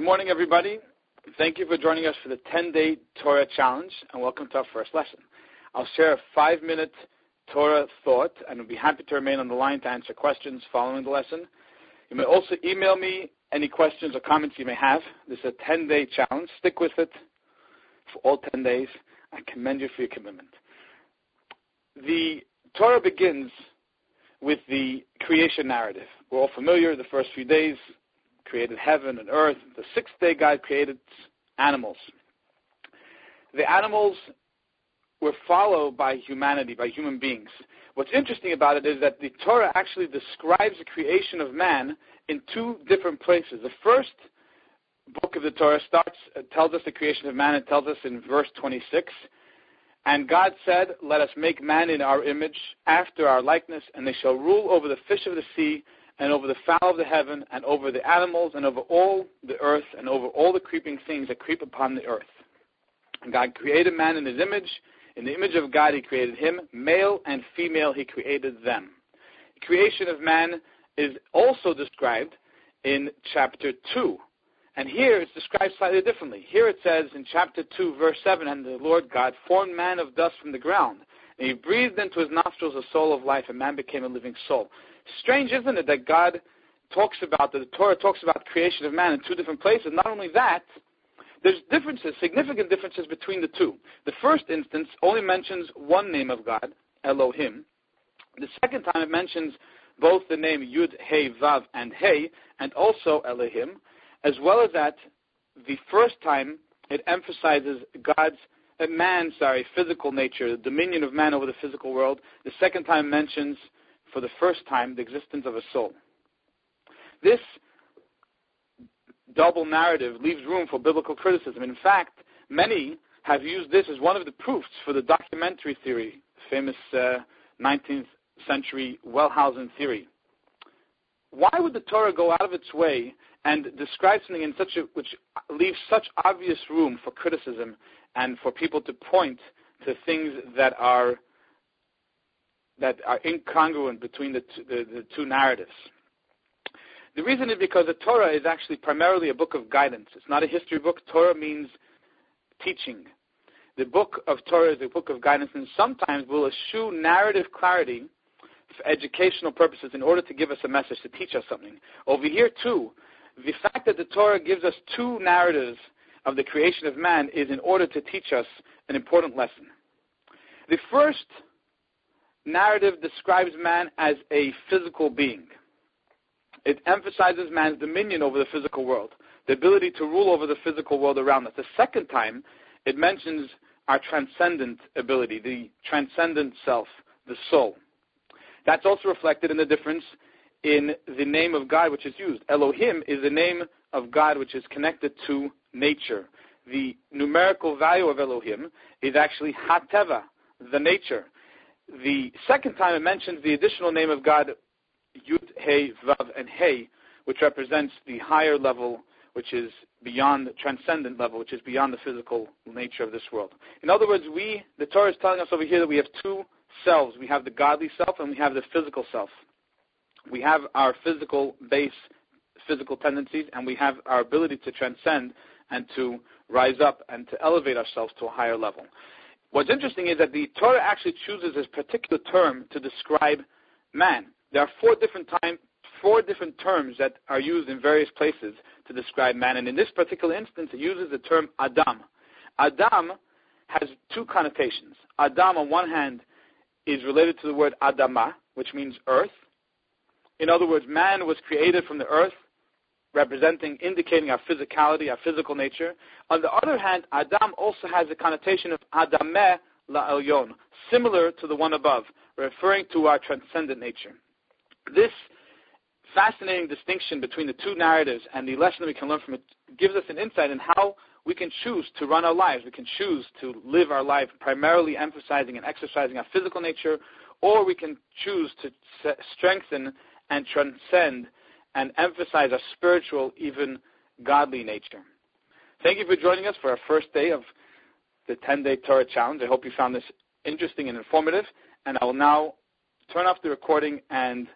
Good morning, everybody. Thank you for joining us for the 10-day Torah challenge, and welcome to our first lesson. I'll share a five-minute Torah thought, and I'll be happy to remain on the line to answer questions following the lesson. You may also email me any questions or comments you may have. This is a 10-day challenge. Stick with it for all 10 days. I commend you for your commitment. The Torah begins with the creation narrative. We're all familiar. The first few days created heaven and earth. The sixth day, God created animals. The animals were followed by humanity, by human beings. What's interesting about it is that the Torah actually describes the creation of man in two different places. The first book of the Torah starts, uh, tells us the creation of man. It tells us in verse 26, and God said, Let us make man in our image, after our likeness, and they shall rule over the fish of the sea, and over the fowl of the heaven, and over the animals, and over all the earth, and over all the creeping things that creep upon the earth. And God created man in his image. In the image of God, he created him. Male and female, he created them. The creation of man is also described in chapter 2. And here it's described slightly differently. Here it says in chapter 2, verse 7, And the Lord God formed man of dust from the ground, and he breathed into his nostrils a soul of life, and man became a living soul. Strange, isn't it, that God talks about, the Torah talks about creation of man in two different places. Not only that, there's differences, significant differences between the two. The first instance only mentions one name of God, Elohim. The second time it mentions both the name Yud, He, Vav, and He, and also Elohim, as well as that the first time it emphasizes God's uh, man, sorry, physical nature, the dominion of man over the physical world. The second time mentions for the first time the existence of a soul. This double narrative leaves room for biblical criticism. In fact, many have used this as one of the proofs for the documentary theory, famous uh, 19th century Wellhausen theory. Why would the Torah go out of its way and describe something in such a which leaves such obvious room for criticism and for people to point to things that are that are incongruent between the, t- the, the two narratives. The reason is because the Torah is actually primarily a book of guidance. It's not a history book. Torah means teaching. The book of Torah is a book of guidance, and sometimes will eschew narrative clarity for educational purposes in order to give us a message, to teach us something. Over here, too, the fact that the Torah gives us two narratives of the creation of man is in order to teach us an important lesson. The first narrative describes man as a physical being. It emphasizes man's dominion over the physical world, the ability to rule over the physical world around us. The second time, it mentions our transcendent ability, the transcendent self, the soul. That's also reflected in the difference in the name of God which is used. Elohim is the name of God which is connected to nature. The numerical value of Elohim is actually Hateva, the nature. The second time it mentions the additional name of God, Yud, He, Vav, and He, which represents the higher level, which is beyond the transcendent level, which is beyond the physical nature of this world. In other words, we, the Torah is telling us over here that we have two selves. We have the godly self and we have the physical self. We have our physical base, physical tendencies, and we have our ability to transcend and to rise up and to elevate ourselves to a higher level. What's interesting is that the Torah actually chooses this particular term to describe man. There are four different time, four different terms that are used in various places to describe man, and in this particular instance, it uses the term Adam. Adam has two connotations. Adam, on one hand, is related to the word Adama, which means earth. In other words, man was created from the earth, representing, indicating our physicality, our physical nature. On the other hand, Adam also has a connotation of Adameh La'elyon, similar to the one above, referring to our transcendent nature. This fascinating distinction between the two narratives and the lesson we can learn from it gives us an insight in how we can choose to run our lives. We can choose to live our life primarily emphasizing and exercising our physical nature, or we can choose to strengthen and transcend and emphasize our spiritual, even godly nature. Thank you for joining us for our first day of the 10 day Torah challenge. I hope you found this interesting and informative. And I will now turn off the recording and